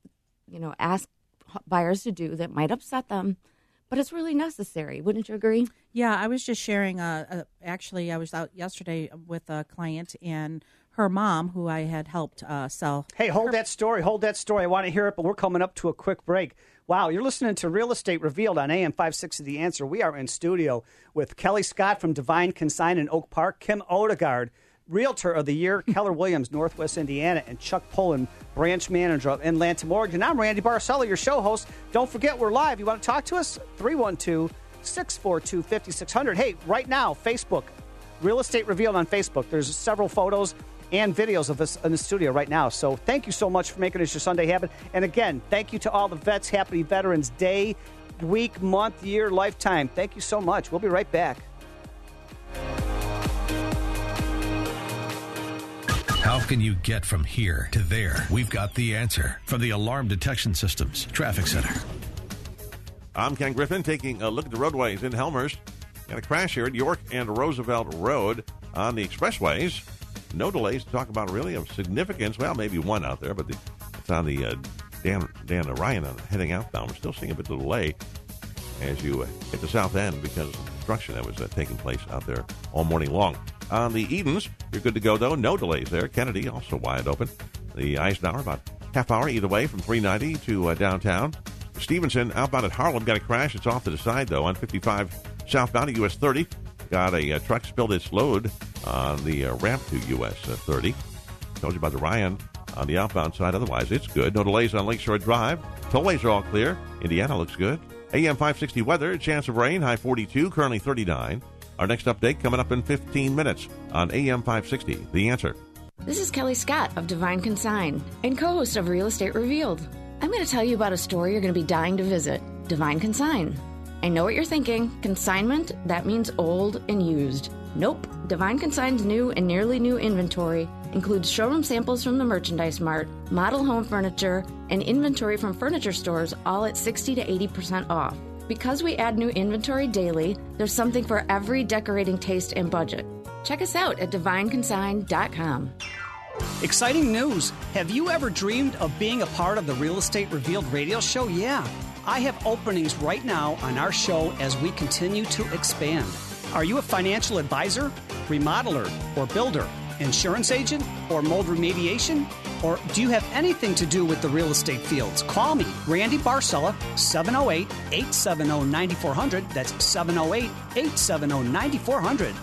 you know, ask buyers to do that might upset them, but it's really necessary. Wouldn't you agree? Yeah, I was just sharing. Uh, uh, actually, I was out yesterday with a client and her mom, who I had helped uh, sell. Hey, hold that story. Hold that story. I want to hear it, but we're coming up to a quick break. Wow, you're listening to Real Estate Revealed on AM 560 The Answer. We are in studio with Kelly Scott from Divine Consign in Oak Park, Kim Odegaard, Realtor of the Year, Keller Williams, Northwest Indiana, and Chuck Poulin, Branch Manager of Inlanta Mortgage. I'm Randy Barcella, your show host. Don't forget, we're live. You want to talk to us? 312 642 5600. Hey, right now, Facebook, Real Estate Revealed on Facebook. There's several photos and videos of us in the studio right now. So thank you so much for making this your Sunday habit. And again, thank you to all the vets. Happy Veterans Day, week, month, year, lifetime. Thank you so much. We'll be right back. How can you get from here to there? We've got the answer from the Alarm Detection Systems Traffic Center. I'm Ken Griffin taking a look at the roadways in Elmhurst. Got a crash here at York and Roosevelt Road on the expressways. No delays to talk about really of significance. Well, maybe one out there, but the, it's on the uh, Dan, Dan uh, heading outbound. We're still seeing a bit of delay as you uh, hit the south end because of construction that was uh, taking place out there all morning long. On the Edens, you're good to go though. No delays there. Kennedy also wide open. The Eisenhower about half hour either way from 390 to uh, downtown. Stevenson outbound at Harlem got a crash. It's off to the side though on 55 southbound at US 30. Got a, uh truck spilled its load on the uh, ramp to US 30. Told you about the Ryan on the outbound side. Otherwise, it's good. No delays on Lakeshore Drive. Tollways are all clear. Indiana looks good. AM 560 weather, chance of rain, high 42, currently 39. Our next update coming up in 15 minutes on AM 560. The answer. This is Kelly Scott of Divine Consign and co host of Real Estate Revealed. I'm going to tell you about a store you're going to be dying to visit Divine Consign. I know what you're thinking consignment, that means old and used. Nope. Divine Consign's new and nearly new inventory includes showroom samples from the Merchandise Mart, model home furniture, and inventory from furniture stores, all at 60 to 80% off. Because we add new inventory daily, there's something for every decorating taste and budget. Check us out at divineconsign.com. Exciting news! Have you ever dreamed of being a part of the Real Estate Revealed radio show? Yeah. I have openings right now on our show as we continue to expand. Are you a financial advisor, remodeler, or builder, insurance agent, or mold remediation? Or do you have anything to do with the real estate fields? Call me, Randy Barcella, 708 870 9400. That's 708 870 9400.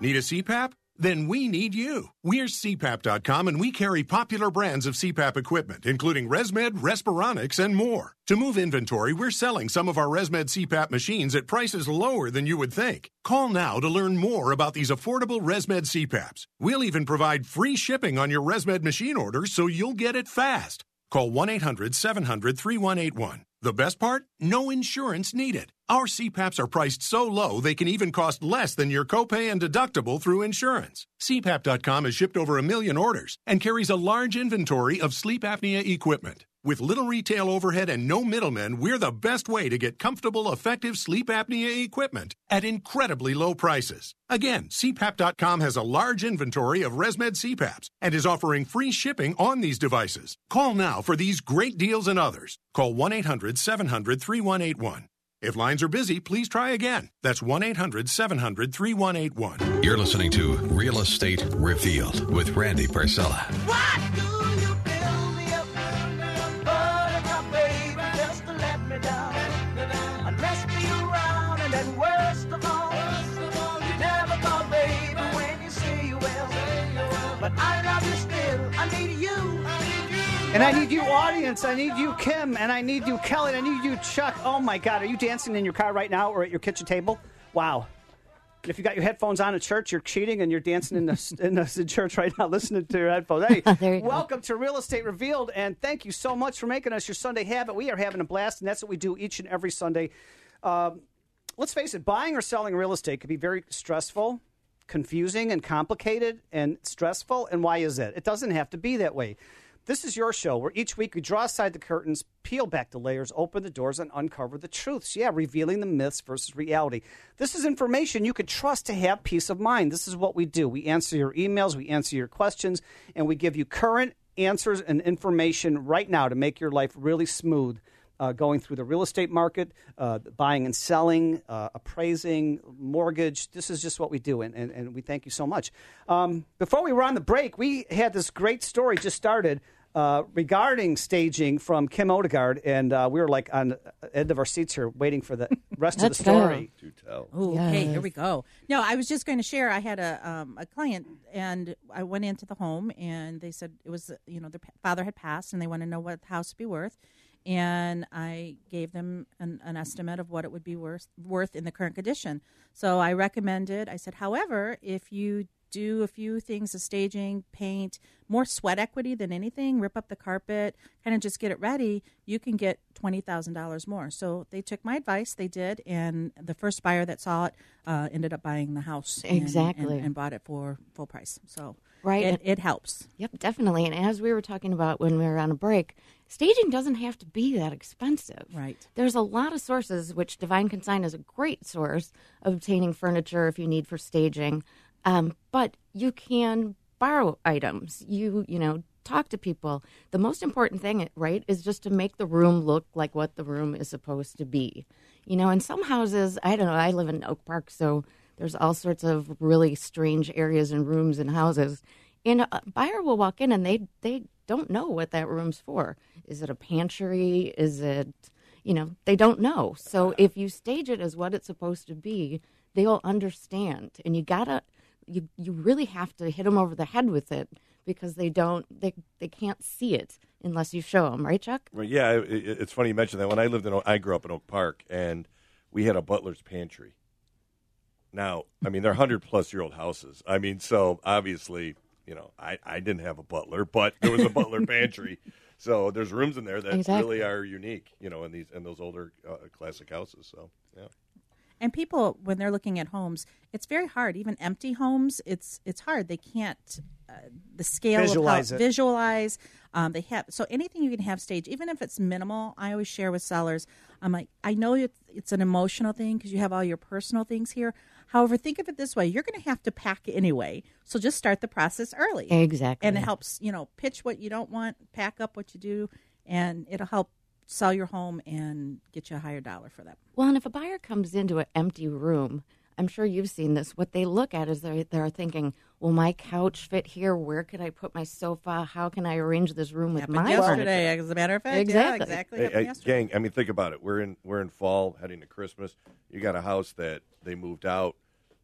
Need a CPAP? Then we need you. We're CPAP.com and we carry popular brands of CPAP equipment, including ResMed, Respironics, and more. To move inventory, we're selling some of our ResMed CPAP machines at prices lower than you would think. Call now to learn more about these affordable ResMed CPAPs. We'll even provide free shipping on your ResMed machine order so you'll get it fast. Call 1 800 700 3181. The best part? No insurance needed. Our CPAPs are priced so low they can even cost less than your copay and deductible through insurance. CPAP.com has shipped over a million orders and carries a large inventory of sleep apnea equipment. With little retail overhead and no middlemen, we're the best way to get comfortable, effective sleep apnea equipment at incredibly low prices. Again, CPAP.com has a large inventory of ResMed CPAPs and is offering free shipping on these devices. Call now for these great deals and others. Call 1 800 700 3181. If lines are busy, please try again. That's 1 800 700 3181. You're listening to Real Estate Revealed with Randy Barcella. And I need you, audience. I need you, Kim. And I need you, Kelly. And I need you, Chuck. Oh my God. Are you dancing in your car right now or at your kitchen table? Wow. And if you got your headphones on at church, you're cheating and you're dancing in the, in the in church right now, listening to your headphones. Hey, you go. welcome to Real Estate Revealed, and thank you so much for making us your Sunday habit. We are having a blast, and that's what we do each and every Sunday. Um, let's face it, buying or selling real estate can be very stressful, confusing, and complicated and stressful. And why is that? It doesn't have to be that way. This is your show where each week we draw aside the curtains, peel back the layers, open the doors, and uncover the truths. Yeah, revealing the myths versus reality. This is information you can trust to have peace of mind. This is what we do. We answer your emails, we answer your questions, and we give you current answers and information right now to make your life really smooth uh, going through the real estate market, uh, buying and selling, uh, appraising, mortgage. This is just what we do, and, and, and we thank you so much. Um, before we were on the break, we had this great story just started. Uh, regarding staging from Kim Odegaard, and uh, we were like on the end of our seats here, waiting for the rest of the Let's go. story. Do tell. Ooh, Okay, here we go. No, I was just going to share. I had a um, a client, and I went into the home, and they said it was you know their father had passed, and they want to know what the house would be worth, and I gave them an, an estimate of what it would be worth worth in the current condition. So I recommended. I said, however, if you do a few things of staging, paint, more sweat equity than anything, rip up the carpet, kind of just get it ready, you can get $20,000 more. So they took my advice, they did, and the first buyer that saw it uh, ended up buying the house. and- Exactly. And, and bought it for full price. So Right, it, it helps. Yep, definitely. And as we were talking about when we were on a break, staging doesn't have to be that expensive. Right. There's a lot of sources, which Divine Consign is a great source of obtaining furniture if you need for staging. Um, but you can borrow items. You you know talk to people. The most important thing, right, is just to make the room look like what the room is supposed to be. You know, in some houses, I don't know. I live in Oak Park, so there's all sorts of really strange areas and rooms and houses. And a buyer will walk in and they they don't know what that room's for. Is it a pantry? Is it you know, they don't know. So if you stage it as what it's supposed to be, they'll understand. And you gotta you you really have to hit them over the head with it because they don't they they can't see it unless you show them, right, Chuck? Well, yeah, it- it's funny you mentioned that. When I lived in, I grew up in Oak Park, and we had a butler's pantry. Now, I mean, they're hundred plus year old houses. I mean, so obviously, you know, I, I didn't have a butler, but there was a butler pantry. So there's rooms in there that Exactly. really are unique, you know, in these in those older uh, classic houses. So yeah. And people, when they're looking at homes, it's very hard. Even empty homes, it's it's hard. They can't uh, the scale Visualize of it. how visualize. Um, they have so anything you can have stage, even if it's minimal. I always share with sellers. I'm like, I know it's, it's an emotional thing because you have all your personal things here. However, think of it this way: you're going to have to pack anyway, so just start the process early. Exactly. and it helps. You know, pitch what you don't want, pack up what you do, and it'll help sell your home and get you a higher dollar for that. Well, and if a buyer comes into an empty room, I'm sure you've seen this. What they look at is they're, they're thinking, "Will my couch fit here? Where can I put my sofa? How can I arrange this room with Happened my yesterday, furniture?" as a matter of fact. Exactly. Yeah, exactly. Hey, happened hey, gang, I mean, think about it. We're in we're in fall, heading to Christmas. You got a house that they moved out,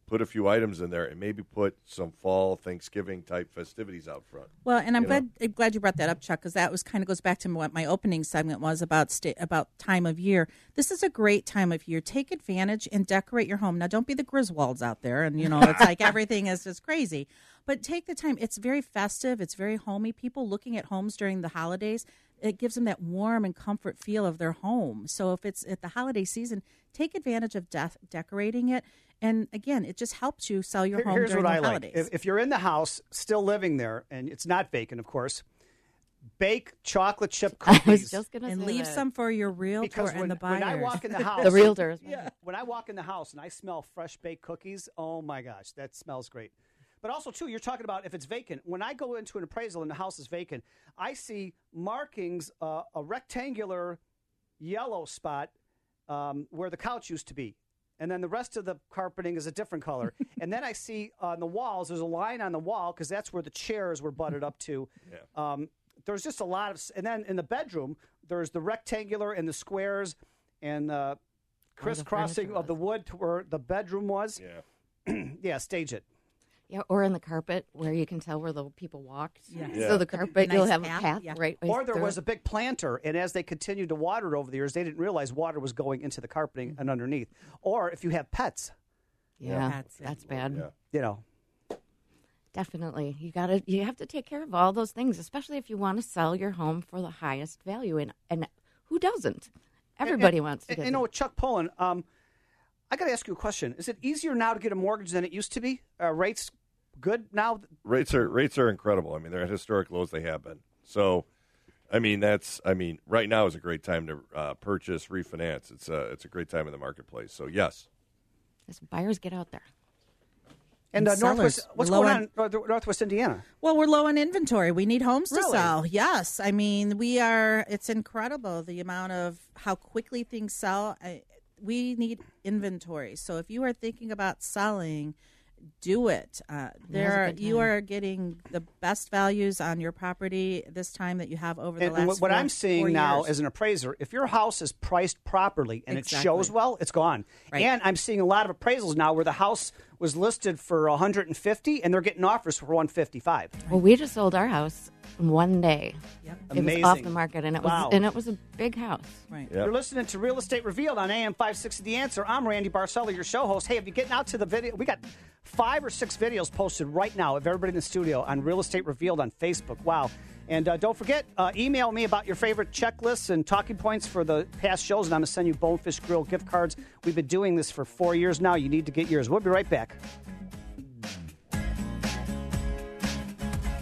put a few items in there, and maybe put some fall Thanksgiving type festivities out front. Well, and I'm You know? glad I'm glad you brought that up, Chuck, because that was kind of goes back to what my opening segment was about sta- about time of year. This is a great time of year. Take advantage and decorate your home. Now, don't be the Griswolds out there, and you know it's like everything is just crazy. But take the time. It's very festive. It's very homey. People looking at homes during the holidays, it gives them that warm and comfort feel of their home. So if it's at the holiday season, take advantage of def- decorating it. And again, it just helps you sell your Here- home Here's during what the I like. If, if you're in the house, still living there, and it's not vacant, of course, bake chocolate chip cookies. and leave some for your realtor because and the buyers. when I walk in the house, The realtors. Yeah, when I walk in the house and I smell fresh baked cookies, oh my gosh, that smells great. But also too, you're talking about if it's vacant. When I go into an appraisal and the house is vacant, I see markings, uh, a rectangular yellow spot um, where the couch used to be. And then the rest of the carpeting is a different color. and then I see on the walls, there's a line on the wall because that's where the chairs were butted up to. Um, there's just a lot of, and then in the bedroom, there's the rectangular and the squares and uh, crisscrossing furniture of the wood to where the bedroom was. Yeah. yeah, stage it. Yeah, or in the carpet where you can tell where the people walked. Yeah. So the carpet, The you'll have path, a path yeah. right. Or there through was it. a big planter, and as they continued to water it over the years, they didn't realize water was going into the carpeting and underneath. Or if you have pets, Yeah, that's bad. you know. Definitely, you got to you have to take care of all those things, especially if you want to sell your home for the highest value. And and who doesn't? Everybody And- wants to. and- Get You know, Chuck Poulin, um, I got to ask you a question. Is it easier now to get a mortgage than it used to be? Uh, rates good now? rates are rates are incredible. I mean, they're at historic lows. They have been. So, I mean, that's I mean, right now is a great time to uh, purchase, refinance. It's a it's a great time in the marketplace. So, yes, Yes, buyers get out there. And uh, Northwest, what's going on- on North- Northwest Indiana? Well, we're low on inventory. We need homes to sell. Yes, I mean we are. It's incredible the amount of how quickly things sell. I, we need inventory. So if you are thinking about selling, do it. Uh, there, are, you are getting the best values on your property this time that you have over the And, last. and what, what four- I'm seeing now as an appraiser, if your house is priced properly and it shows well, it's gone. Right. And I'm seeing a lot of appraisals now where the house was listed for 150 and they're getting offers for 155. Well, we just sold our house in one day. It Amazing. was off the market, and it Wow. was and it was a big house. Right. You're listening to Real Estate Revealed on AM 560 The Answer. I'm Randy Barcella, your show host. Hey, if you're getting out to the video, we got five or six videos posted right now of everybody in the studio on Real Estate Revealed on Facebook. Wow. And uh, don't forget, uh, email me about your favorite checklists and talking points for the past shows, and I'm going to send you Bonefish Grill gift cards. We've been doing this for four years now. You need to get yours. We'll be right back.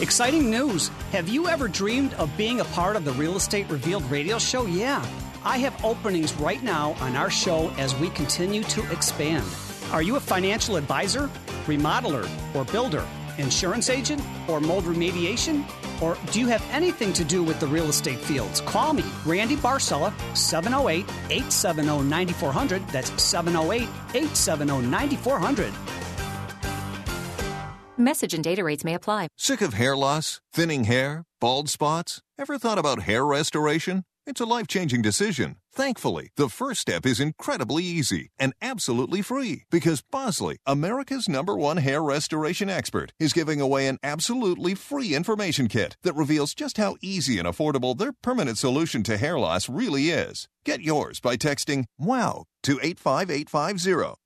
Exciting news! Have you ever dreamed of being a part of the Real Estate Revealed radio show? Yeah. I have openings right now on our show as we continue to expand. Are you a financial advisor, remodeler, or builder, insurance agent, or mold remediation? Or do you have anything to do with the real estate fields? Call me, Randy Barcella, 708 870 9400. That's 708 870 9400. Message and data rates may apply. Sick of hair loss, thinning hair, bald spots? Ever thought about hair restoration? It's a life changing decision. Thankfully, the first step is incredibly easy and absolutely free because Bosley, America's number one hair restoration expert, is giving away an absolutely free information kit that reveals just how easy and affordable their permanent solution to hair loss really is. Get yours by texting WOW to 85850.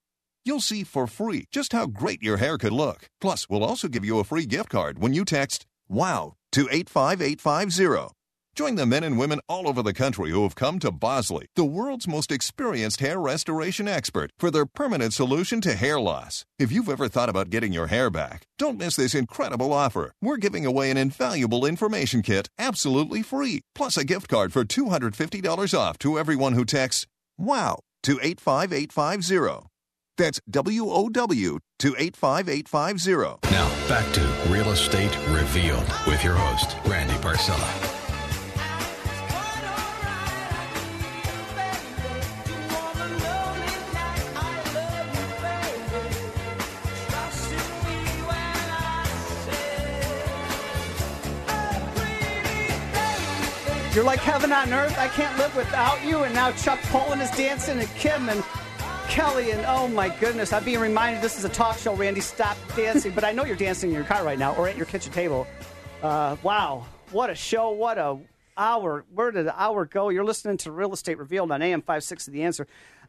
You'll see for free just how great your hair could look. Plus, we'll also give you a free gift card when you text WOW to 85850. Join the men and women all over the country who have come to Bosley, the world's most experienced hair restoration expert, for their permanent solution to hair loss. If you've ever thought about getting your hair back, don't miss this incredible offer. We're giving away an invaluable information kit absolutely free, plus a gift card for $250 off to everyone who texts WOW to 85850. That's W O W to 85850. Now, back to Real Estate Revealed with your host, Randy Barcella. You're like heaven on earth. I can't live without you. And now Chuck Poulin is dancing, and Kim and Kelly, and oh my goodness, I'm being reminded this is a talk show. Randy, stop dancing. but I know you're dancing in your car right now or at your kitchen table. Uh, wow, what a show! What a hour! Where did the hour go? You're listening to Real Estate Revealed on AM 56 of The Answer.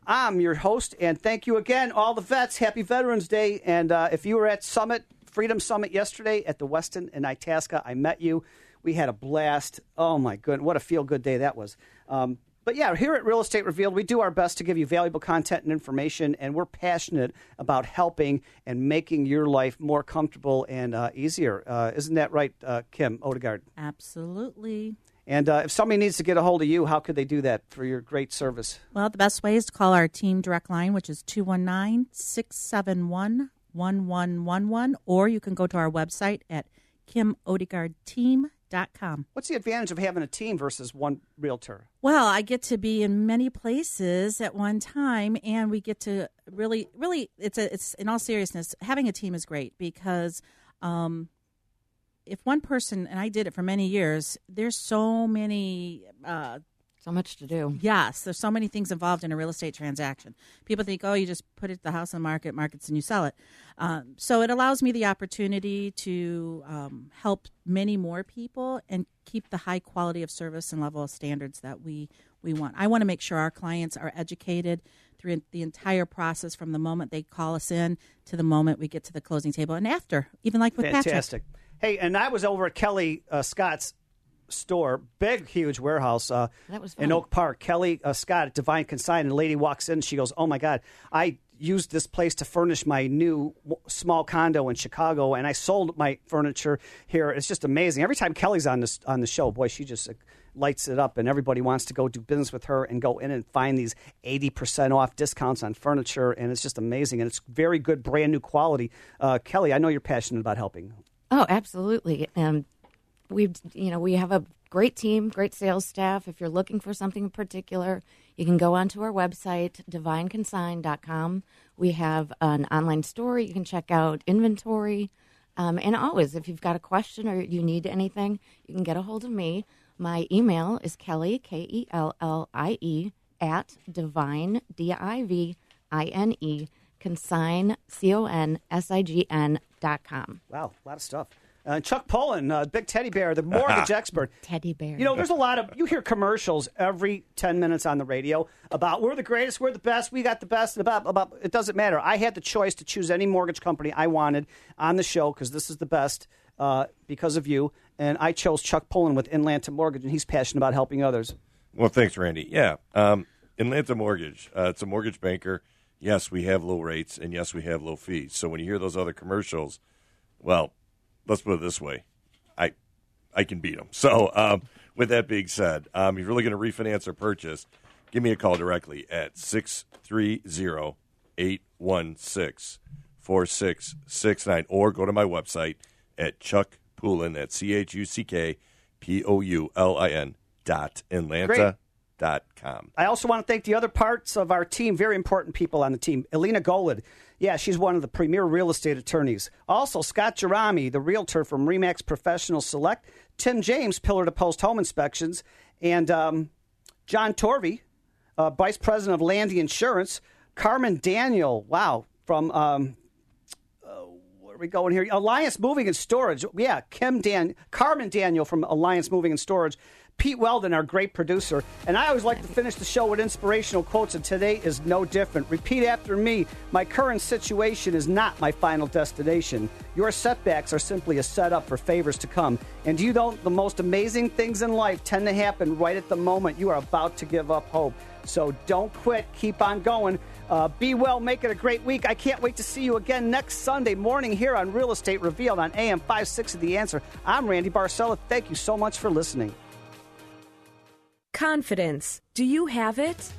I'm your host, and thank you again, all the vets. Happy Veterans Day! And uh, if you were at Summit Freedom Summit yesterday at the Westin in Itasca, I met you. We had a blast. Oh my goodness, what a feel good day that was. Um, but yeah, here at Real Estate Revealed, we do our best to give you valuable content and information, and we're passionate about helping and making your life more comfortable and uh, easier. Uh, isn't that right, uh, Kim Odegaard? Absolutely. And uh, if somebody needs to get a hold of you, how could they do that for your great service? Well, the best way is to call our team direct line, which is 219 671 1111, or you can go to our website at kimodegaardteam.com. What's the advantage of having a team versus one realtor? Well, I get to be in many places at one time, and we get to really, really. It's a. It's in all seriousness, having a team is great because um, if one person, and I did it for many years, there's so many. Uh, so much to do. Yes, there's so many things involved in a real estate transaction. People think, oh, you just put it the house on the market, markets, and you sell it. Um, so it allows me the opportunity to um, help many more people and keep the high quality of service and level of standards that we we want. I want to make sure our clients are educated through the entire process from the moment they call us in to the moment we get to the closing table and after, even like with Fantastic. Patrick. Hey, and I was over at Kelly uh, Scott's store, big, huge warehouse uh, in. Oak Park. Kelly uh, Scott at Divine Consign, and a lady walks in. She goes, "Oh my God, I used this place to furnish my new w- small condo in Chicago, and I sold my furniture here. It's just amazing. Every time Kelly's on this on the show, boy, she just uh, lights it up, and everybody wants to go do business with her and go in and find these eighty percent off discounts on furniture, and it's just amazing. And it's very good, brand new quality. Uh, Kelly, I know you're passionate about helping. Oh, absolutely. Um, we've you know we have a great team, great sales staff. If you're looking for something in particular, you can go onto our website divineconsign.com. We have an online store. You can check out inventory. Um, and always, if you've got a question or you need anything, you can get a hold of me. My email is Kellie, K E L L I E, at divine, D I V I N E, consign, C O N S I G N dot com. Wow, a lot of stuff. Uh, Chuck Poulin, uh, big teddy bear, the mortgage expert. Teddy bear. You know, there's a lot of you hear commercials every ten minutes on the radio about we're the greatest, we're the best, we got the best. and About about it doesn't matter. I had the choice to choose any mortgage company I wanted on the show because this is the best uh, because of you, and I chose Chuck Poulin with Inlanta Mortgage, and he's passionate about helping others. Well, thanks, Randy. Yeah, um, Inlanta Mortgage. Uh, it's a mortgage banker. Yes, we have low rates, and yes, we have low fees. So when you hear those other commercials, well, let's put it this way: I, I can beat them. So um, with that being said, um, if you're really going to refinance or purchase, give me a call directly at 630-816-4669 or go to my website at Chuck Poulin at C H U C K P O U L I N dot Inlanta com. I also want to thank the other parts of our team, very important people on the team. Elena Golid, yeah, she's one of the premier real estate attorneys. Also, Scott Jerami, the realtor from Remax Professional Select. Tim James, pillar to post home inspections. And um, John Torvey, uh, vice president of Landy Insurance. Carmen Daniel, wow, from. Um, uh, where are we going here? Alliance Moving and Storage. Yeah, Kim Dan, Carmen Daniel from Alliance Moving and Storage. Pete Weldon, our great producer. And I always like to finish the show with inspirational quotes, and today is no different. Repeat after me My current situation is not my final destination. Your setbacks are simply a setup for favors to come. And you don't, the most amazing things in life tend to happen right at the moment you are about to give up hope. So don't quit, keep on going. Uh, be well, make it a great week. I can't wait to see you again next Sunday morning here on Real Estate Revealed on AM 56 of The Answer. I'm Randy Barcella. Thank you so much for listening. Confidence. Do you have it?